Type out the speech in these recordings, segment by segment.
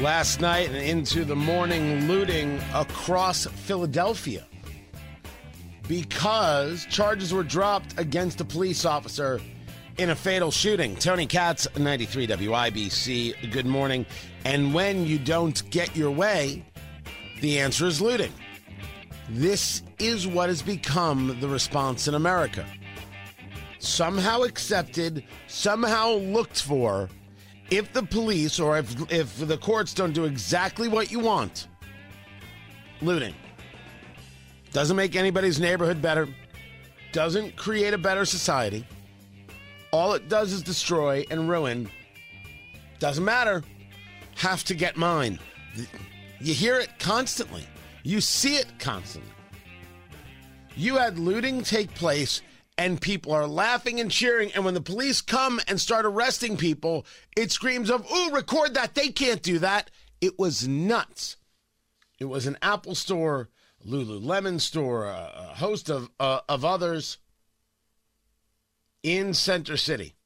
Last night and into the morning, looting across Philadelphia because charges were dropped against a police officer in a fatal shooting. Tony Katz, 93 WIBC. Good morning. And when you don't get your way, the answer is looting. This is what has become the response in America. Somehow accepted, somehow looked for if the police or if if the courts don't do exactly what you want, looting doesn't make anybody's neighborhood better, doesn't create a better society. All it does is destroy and ruin. Doesn't matter. Have to get mine. You hear it constantly. You see it constantly. You had looting take place and people are laughing and cheering. And when the police come and start arresting people, it screams of, ooh, record that. They can't do that. It was nuts. It was an Apple store, Lululemon store, a, host of, uh, of others in Center City.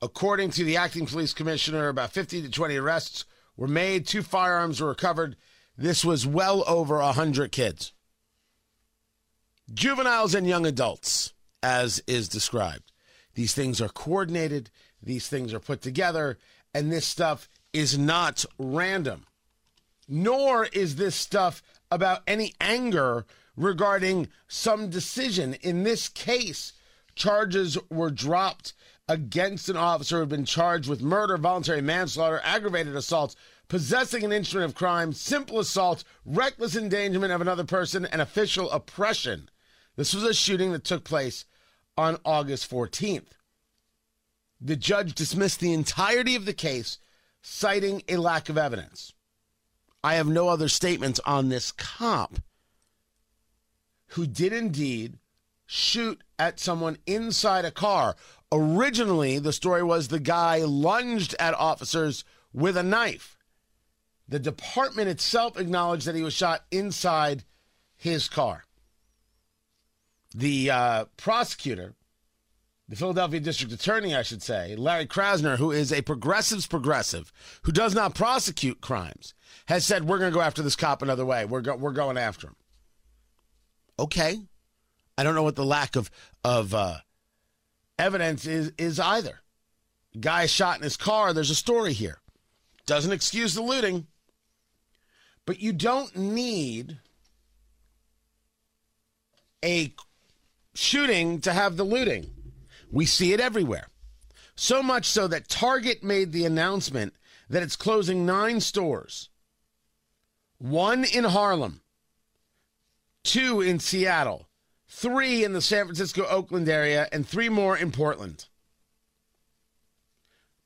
According to the acting police commissioner, about 50 to 20 arrests were made, two firearms were recovered. This was well over 100 kids juveniles and young adults, as is described. These things are coordinated, these things are put together, and this stuff is not random. Nor is this stuff about any anger regarding some decision. In this case, charges were dropped against an officer who had been charged with murder, voluntary manslaughter, aggravated assault, possessing an instrument of crime, simple assault, reckless endangerment of another person, and official oppression. This was a shooting that took place on August 14th. The judge dismissed the entirety of the case, citing a lack of evidence. I have no other statements on this cop who did indeed shoot at someone inside a car. Originally, the story was the guy lunged at officers with a knife. The department itself acknowledged that he was shot inside his car the uh, prosecutor, the Philadelphia district attorney, I should say, Larry Krasner, who is a progressive's progressive, who does not prosecute crimes, has said, We're going to go after this cop another way. We're, go- we're going after him. Okay. I don't know what the lack of, of uh, evidence is, is either. Guy shot in his car. There's a story here. Doesn't excuse the looting. But you don't need a shooting to have the looting. We see it everywhere. So much so that Target made the announcement that it's closing nine stores one in Harlem, two in Seattle, three in the San Francisco Oakland area, and three more in Portland.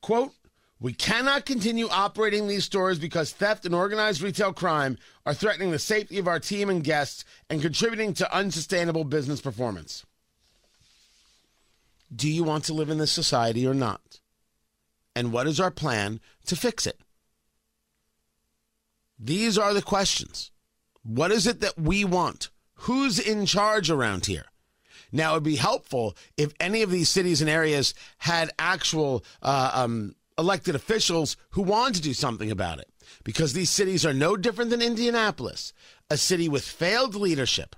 Quote, we cannot continue operating these stores because theft and organized retail crime are threatening the safety of our team and guests and contributing to unsustainable business performance. Do you want to live in this society or not? And what is our plan to fix it? These are the questions. What is it that we want? Who's in charge around here? Now, it would be helpful if any of these cities and areas had actual uh, um, elected officials who want to do something about it. Because these cities are no different than Indianapolis, a city with failed leadership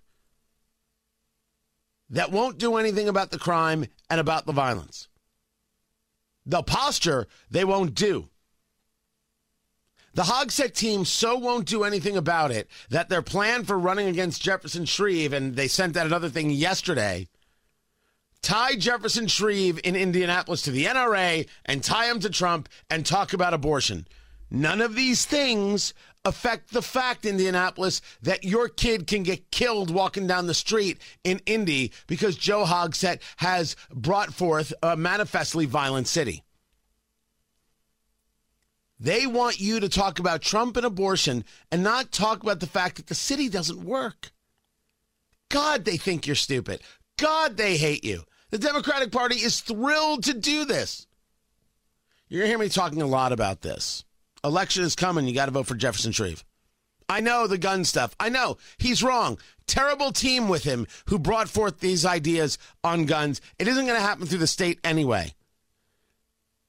that won't do anything about the crime and about the violence. The posture they won't do. The Hogsett team so won't do anything about it that their plan for running against Jefferson Shreve, and they sent out another thing yesterday tie Jefferson Shreve in Indianapolis to the NRA and tie him to Trump and talk about abortion. None of these things affect the fact, Indianapolis, that your kid can get killed walking down the street in Indy because Joe Hogsett has brought forth a manifestly violent city. They want you to talk about Trump and abortion and not talk about the fact that the city doesn't work. God, they think you're stupid. God, they hate you. The Democratic Party is thrilled to do this. You're going to hear me talking a lot about this. Election is coming. You got to vote for Jefferson Shreve. I know the gun stuff. I know he's wrong. Terrible team with him who brought forth these ideas on guns. It isn't going to happen through the state anyway.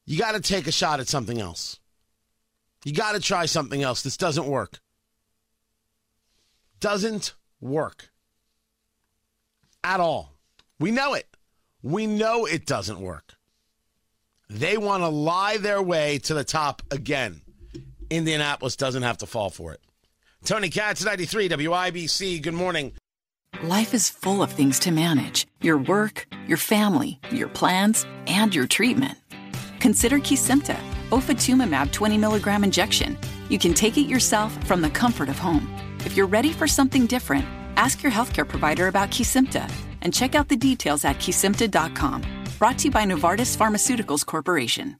You got to take a shot at something else. You got to try something else. This doesn't work. Doesn't work at all. We know it. We know it doesn't work. They want to lie their way to the top again. Indianapolis doesn't have to fall for it. Tony Katz, 93 WIBC. Good morning. Life is full of things to manage your work, your family, your plans, and your treatment. Consider Kesimpta, ofatumumab 20 milligram injection. You can take it yourself from the comfort of home. If you're ready for something different, ask your healthcare provider about Kesimpta and check out the details at kesimpta.com. Brought to you by Novartis Pharmaceuticals Corporation.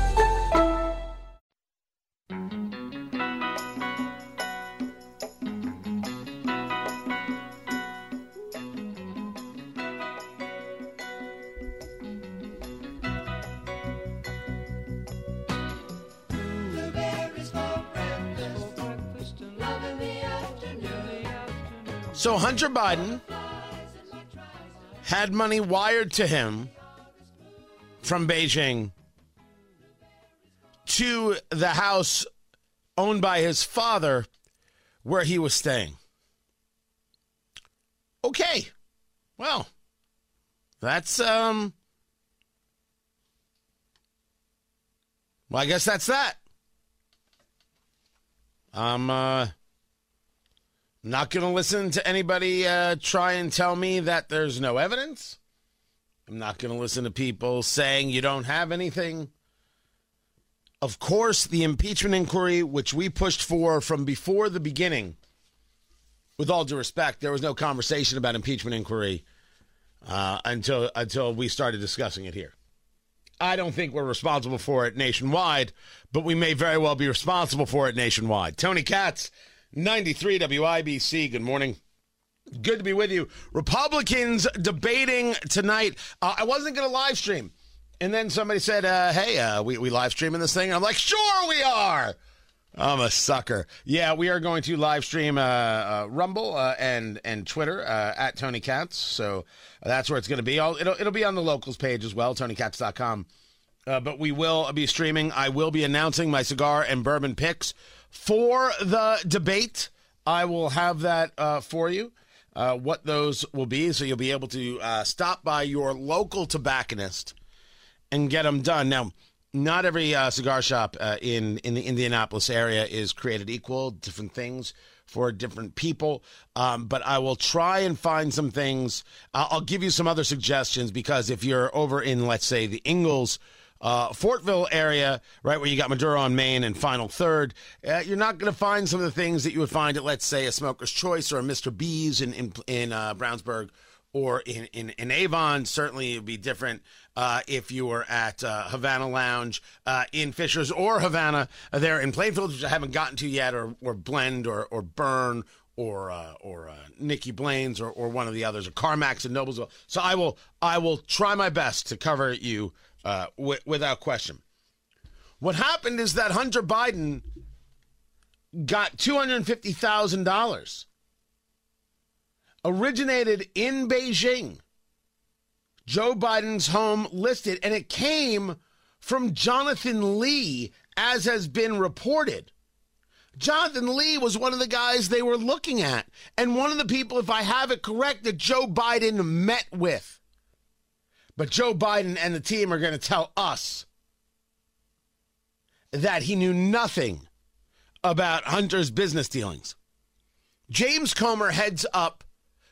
Hunter Biden had money wired to him from Beijing to the house owned by his father where he was staying. Okay. Well, that's um Well, I guess that's that. I'm uh not going to listen to anybody uh, try and tell me that there's no evidence. I'm not going to listen to people saying you don't have anything. Of course, the impeachment inquiry, which we pushed for from before the beginning, with all due respect, there was no conversation about impeachment inquiry uh, until until we started discussing it here. I don't think we're responsible for it nationwide, but we may very well be responsible for it nationwide. Tony Katz. 93 WIBC. Good morning. Good to be with you. Republicans debating tonight. Uh, I wasn't going to live stream. And then somebody said, uh, hey, uh, we, we live streaming this thing. I'm like, sure we are. I'm a sucker. Yeah, we are going to live stream uh, uh, Rumble uh, and and Twitter uh, at Tony Katz. So that's where it's going to be. I'll, it'll it'll be on the locals page as well, TonyKatz.com. Uh, but we will be streaming. I will be announcing my cigar and bourbon picks for the debate. I will have that uh, for you, uh, what those will be. So you'll be able to uh, stop by your local tobacconist and get them done. Now, not every uh, cigar shop uh, in, in the Indianapolis area is created equal, different things for different people. Um, but I will try and find some things. I'll give you some other suggestions because if you're over in, let's say, the Ingalls uh, Fortville area, right where you got Maduro on Main and Final Third, uh, you're not going to find some of the things that you would find at, let's say, a Smoker's Choice or a Mr. B's in in, in uh, Brownsburg or in, in, in Avon. Certainly, it would be different uh, if you were at uh, Havana Lounge uh, in Fishers or Havana uh, there in Plainfield, which I haven't gotten to yet, or, or Blend or, or Burn or uh, or uh, Nicky Blaine's or, or one of the others, or Carmax and Noblesville. So I will I will try my best to cover you uh, w- without question. What happened is that Hunter Biden got $250,000, originated in Beijing, Joe Biden's home listed, and it came from Jonathan Li, as has been reported. Jonathan Li was one of the guys they were looking at, and one of the people, if I have it correct, that Joe Biden met with. But Joe Biden and the team are going to tell us that he knew nothing about Hunter's business dealings. James Comer heads up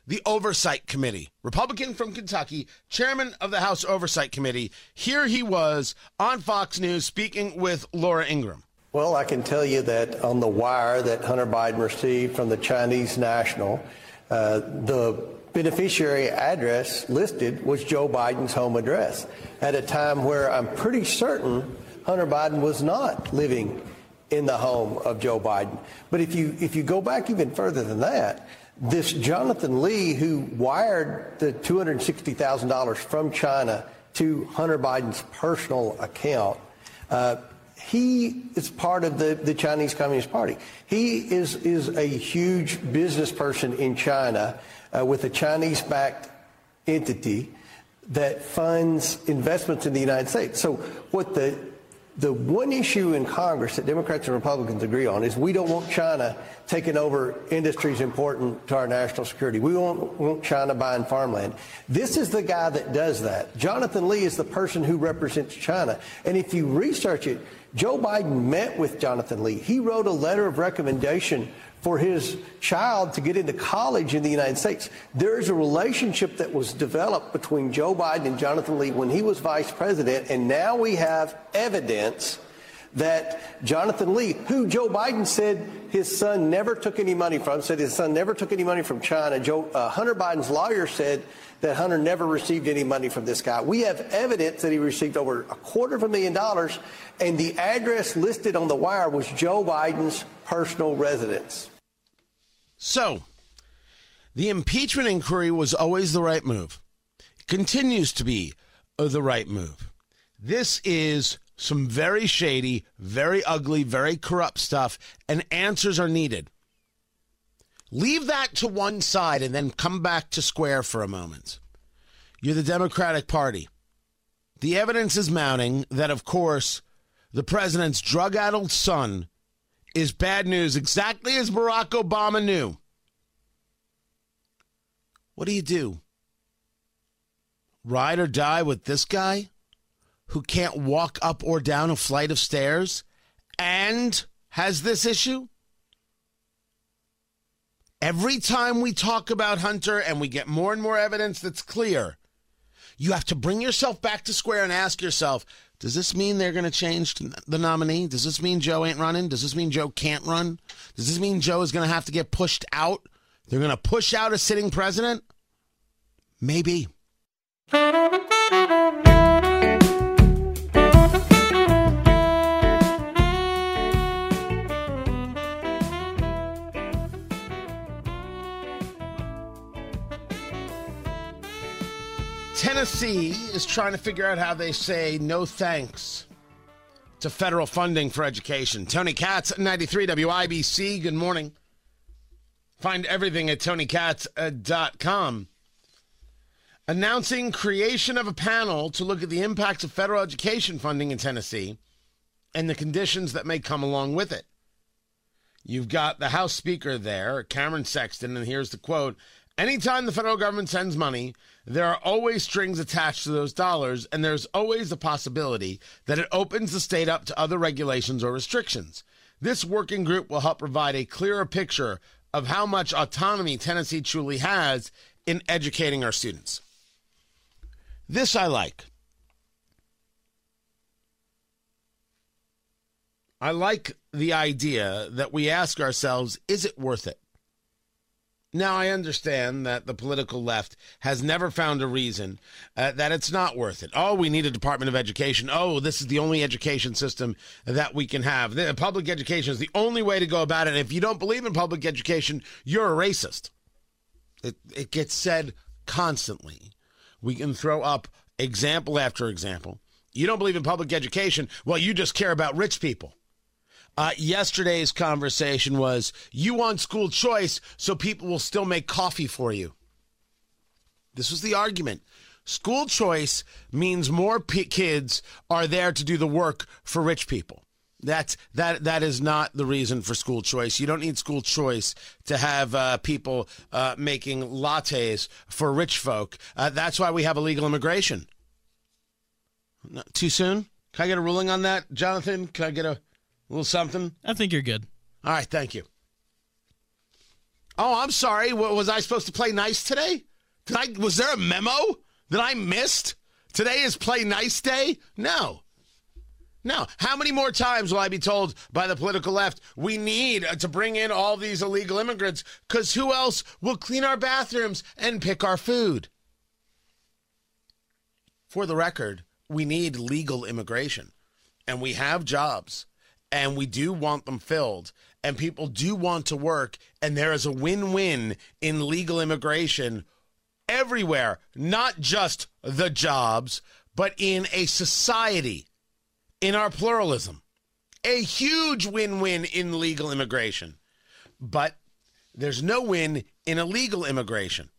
the Oversight Committee, Republican from Kentucky, chairman of the House Oversight Committee. Here he was on Fox News speaking with Laura Ingraham. Well, I can tell you that on the wire that Hunter Biden received from the Chinese national, uh, the beneficiary address listed was Joe Biden's home address at a time where I'm pretty certain Hunter Biden was not living in the home of Joe Biden. But if you if you go back even further than that, this Jonathan Li, who wired the $260,000 from China to Hunter Biden's personal account, uh, he is part of the, the Chinese Communist Party. He is, is a huge business person in China uh, with a Chinese backed entity that funds investments in the United States. So, what the the one issue in Congress that Democrats and Republicans agree on is we don't want China taking over industries important to our national security. We don't want China buying farmland. This is the guy that does that. Jonathan Li is the person who represents China. And if you research it, Joe Biden met with Jonathan Li. He wrote a letter of recommendation for his child to get into college in the United States. There is a relationship that was developed between Joe Biden and Jonathan Li when he was vice president, and now we have evidence that Jonathan Li, who Joe Biden said his son never took any money from, said his son never took any money from China. Joe, uh, Hunter Biden's lawyer said that Hunter never received any money from this guy. We have evidence that he received over a quarter of a million dollars, and the address listed on the wire was Joe Biden's personal residence. So, the impeachment inquiry was always the right move. It continues to be uh, the right move. This is some very shady, very ugly, very corrupt stuff, and answers are needed. Leave that to one side and then come back to square for a moment. You're the Democratic Party. The evidence is mounting that, of course, the president's drug addled son is bad news, exactly as Barack Obama knew. What do you do? Ride or die with this guy who can't walk up or down a flight of stairs and has this issue? Every time we talk about Hunter and we get more and more evidence that's clear, you have to bring yourself back to square and ask yourself does this mean they're going to change the nominee? Does this mean Joe ain't running? Does this mean Joe can't run? Does this mean Joe is going to have to get pushed out? They're going to push out a sitting president? Maybe. Tennessee is trying to figure out how they say no thanks to federal funding for education. Tony Katz, 93 WIBC. Good morning. Find everything at tonykatz.com. Announcing creation of a panel to look at the impacts of federal education funding in Tennessee and the conditions that may come along with it. You've got the House Speaker there, Cameron Sexton, and here's the quote Anytime the federal government sends money, there are always strings attached to those dollars, and there's always the possibility that it opens the state up to other regulations or restrictions. This working group will help provide a clearer picture of how much autonomy Tennessee truly has in educating our students. This I like. I like the idea that we ask ourselves is it worth it? Now, I understand that the political left has never found a reason uh, that it's not worth it. Oh, we need a Department of Education. Oh, this is the only education system that we can have. The, public education is the only way to go about it. And if you don't believe in public education, you're a racist. It, it gets said constantly. We can throw up example after example. You don't believe in public education? Well, you just care about rich people. Uh, yesterday's conversation was you want school choice so people will still make coffee for you. This was the argument. School choice means more p- kids are there to do the work for rich people. That's that that is not the reason for school choice. You don't need school choice to have uh, people uh, making lattes for rich folk. Uh, that's why we have illegal immigration. Not too soon? Can I get a ruling on that, Jonathan? Can I get a little something? I think you're good. All right, thank you. Oh, I'm sorry. Wa- Was I supposed to play nice today? Did I? Was there a memo that I missed? Today is play nice day? No. No. How many more times will I be told by the political left we need uh, to bring in all these illegal immigrants because who else will clean our bathrooms and pick our food? For the record, we need legal immigration and we have jobs and we do want them filled and people do want to work and there is a win-win in legal immigration everywhere not just the jobs but in a society in our pluralism. A huge win-win in legal immigration. But there's no win in illegal immigration.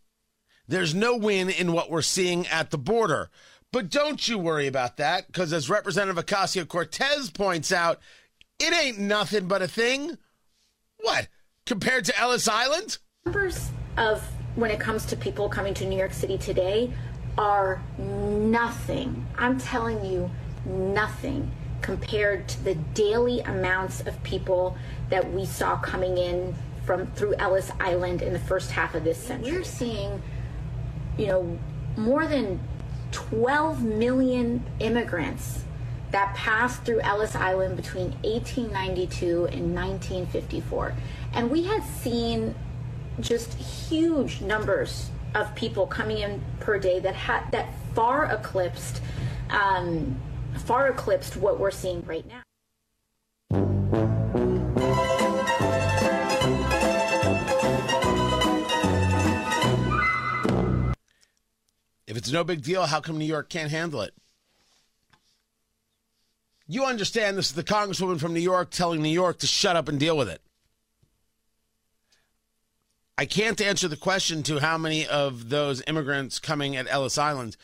There's no win in what we're seeing at the border. But don't you worry about that because as representative ocasio-cortez points out it ain't nothing but a thing. What? Compared to Ellis Island? Numbers of when it comes to people coming to New York City today are nothing. I'm telling you, nothing compared to the daily amounts of people that we saw coming in from through Ellis Island in the first half of this century. We're seeing, you know, more than 12 million immigrants that passed through Ellis Island between 1892 and 1954. And we had seen just huge numbers of people coming in per day that had that far eclipsed um, far eclipsed what we're seeing right now. If it's no big deal, how come New York can't handle it? You understand this is the Congresswoman from New York telling New York to shut up and deal with it. I can't answer the question to how many of those immigrants coming at Ellis Island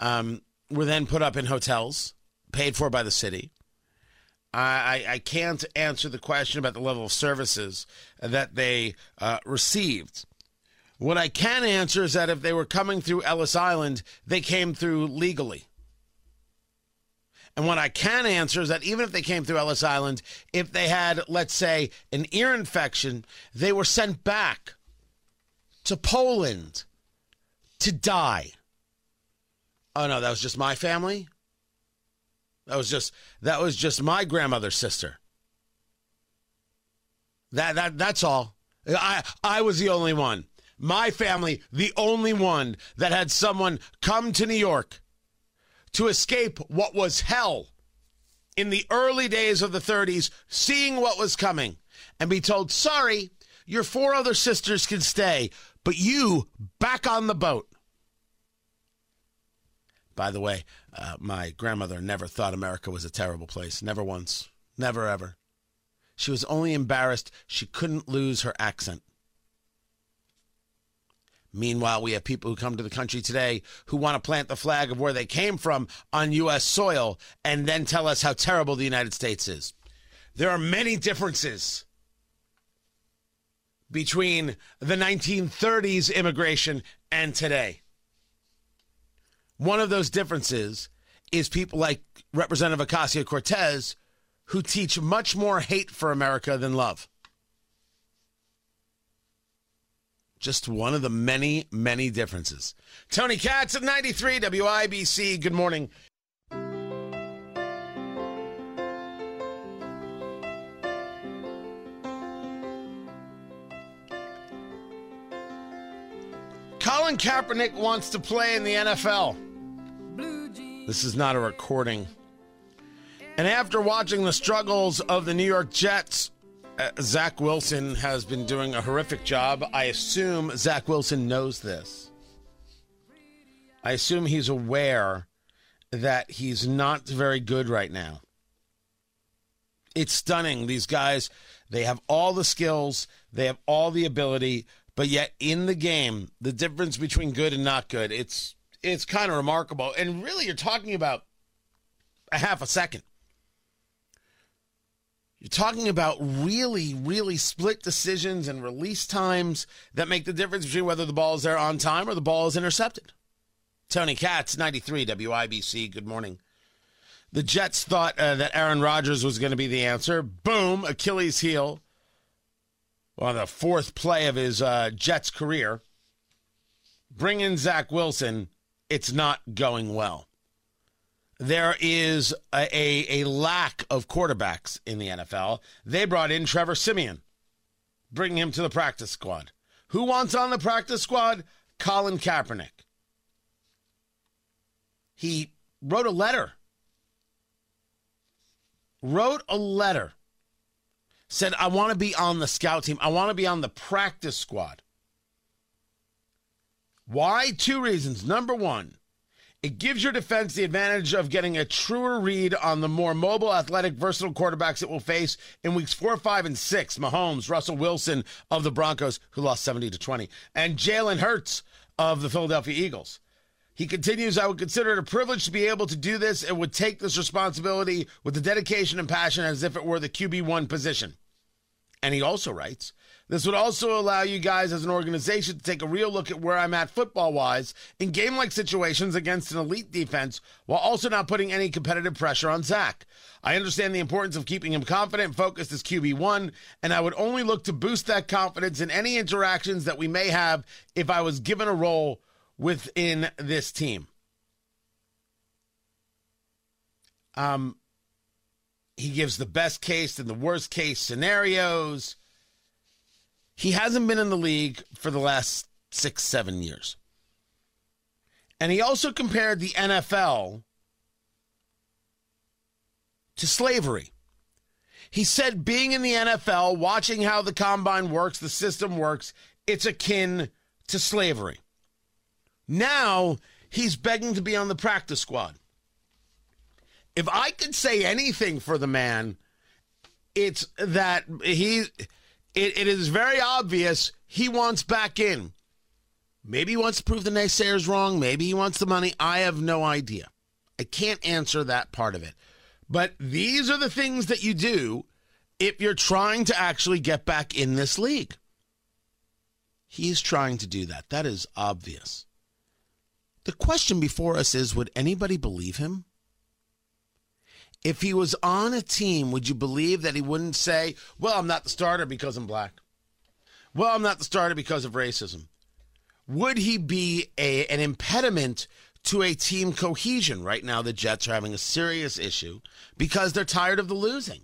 um, were then put up in hotels, paid for by the city. I, I can't answer the question about the level of services that they uh, received. What I can answer is that if they were coming through Ellis Island, they came through legally. And what I can answer is that even if they came through Ellis Island, if they had, let's say, an ear infection, they were sent back to Poland to die. Oh no, that was just my family? That was just that was just my grandmother's sister. That that that's all. I I was the only one. My family, the only one that had someone come to New York to escape what was hell in the early days of the 30s, seeing what was coming, and be told, sorry, your four other sisters can stay, but you back on the boat. By the way, uh, my grandmother never thought America was a terrible place. Never once. Never ever. She was only embarrassed she couldn't lose her accent. Meanwhile, we have people who come to the country today who want to plant the flag of where they came from on U.S. soil and then tell us how terrible the United States is. There are many differences between the 1930s immigration and today. One of those differences is people like Representative Ocasio Cortez who teach much more hate for America than love. Just one of the many, many differences. Tony Katz at 93 WIBC. Good morning. Colin Kaepernick wants to play in the NFL. This is not a recording. And after watching the struggles of the New York Jets, uh, Zach Wilson has been doing a horrific job. I assume Zach Wilson knows this. I assume he's aware that he's not very good right now. It's stunning. These guys, they have all the skills, they have all the ability, but yet in the game, the difference between good and not good, it's it's kind of remarkable. And really, you're talking about a half a second. You're talking about really, really split decisions and release times that make the difference between whether the ball is there on time or the ball is intercepted. Tony Katz, 93 WIBC. Good morning. The Jets thought uh, that Aaron Rodgers was going to be the answer. Boom, Achilles heel on the fourth play of his uh, Jets career. Bring in Zach Wilson. It's not going well there is a, a, a, lack of quarterbacks in the NFL. They brought in Trevor Siemian, bringing him to the practice squad. Who wants on the practice squad? Colin Kaepernick. He wrote a letter. Wrote a letter. Said, I want to be on the scout team. I want to be on the practice squad. Why? Two reasons. Number one, it gives your defense the advantage of getting a truer read on the more mobile, athletic, versatile quarterbacks it will face in weeks four, five, and six. Mahomes, Russell Wilson of the Broncos, who lost 70 to 20, and Jalen Hurts of the Philadelphia Eagles. He continues, I would consider it a privilege to be able to do this and would take this responsibility with the dedication and passion as if it were the QB1 position. And he also writes, this would also allow you guys as an organization to take a real look at where I'm at football wise in game like situations against an elite defense while also not putting any competitive pressure on Zach. I understand the importance of keeping him confident and focused as QB1, and I would only look to boost that confidence in any interactions that we may have if I was given a role within this team. Um, he gives the best case and the worst case scenarios. He hasn't been in the league for the last six, seven years. And he also compared the NFL to slavery. He said being in the NFL, watching how the combine works, the system works, it's akin to slavery. Now he's begging to be on the practice squad. If I could say anything for the man, it's that he it, it is very obvious he wants back in. Maybe he wants to prove the naysayers wrong. Maybe he wants the money. I have no idea. I can't answer that part of it. But these are the things that you do if you're trying to actually get back in this league. He's trying to do that. That is obvious. The question before us is would anybody believe him? If he was on a team, would you believe that he wouldn't say, Well, I'm not the starter because I'm black? Well, I'm not the starter because of racism. Would he be a, an impediment to a team cohesion? Right now, the Jets are having a serious issue because they're tired of the losing.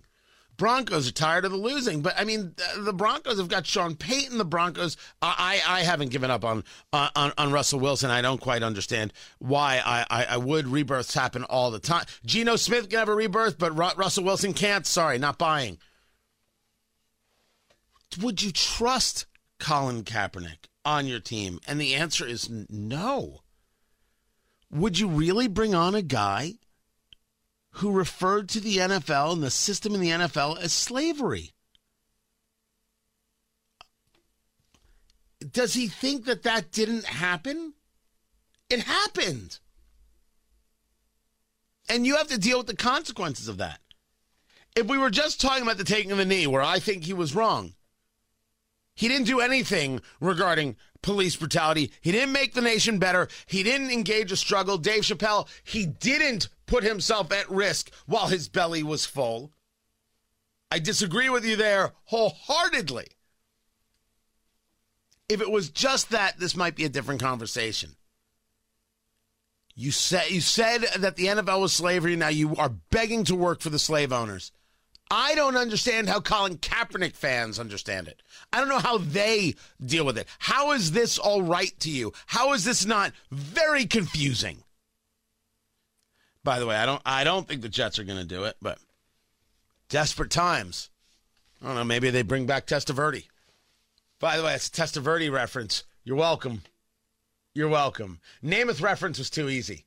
Broncos are tired of the losing. But I mean, the Broncos have got Sean Payton. The Broncos, I, I haven't given up on, on, on Russell Wilson. I don't quite understand why I, I, I would. Rebirths happen all the time. Geno Smith can have a rebirth, but Russell Wilson can't. Sorry, not buying. Would you trust Colin Kaepernick on your team? And the answer is no. Would you really bring on a guy who referred to the NFL and the system in the NFL as slavery. Does he think that that didn't happen? It happened. And you have to deal with the consequences of that. If we were just talking about the taking of the knee, where I think he was wrong, he didn't do anything regarding police brutality. He didn't make the nation better. He didn't engage a struggle. Dave Chappelle, he didn't put himself at risk while his belly was full. I disagree with you there wholeheartedly. If it was just that, this might be a different conversation. You said you said that the NFL was slavery. Now you are begging to work for the slave owners. I don't understand how Colin Kaepernick fans understand it. I don't know how they deal with it. How is this all right to you? How is this not very confusing? By the way, I don't I don't think the Jets are going to do it, but desperate times. I don't know. Maybe they bring back Testaverde. By the way, it's a Testaverde reference. You're welcome. You're welcome. Namath reference was too easy.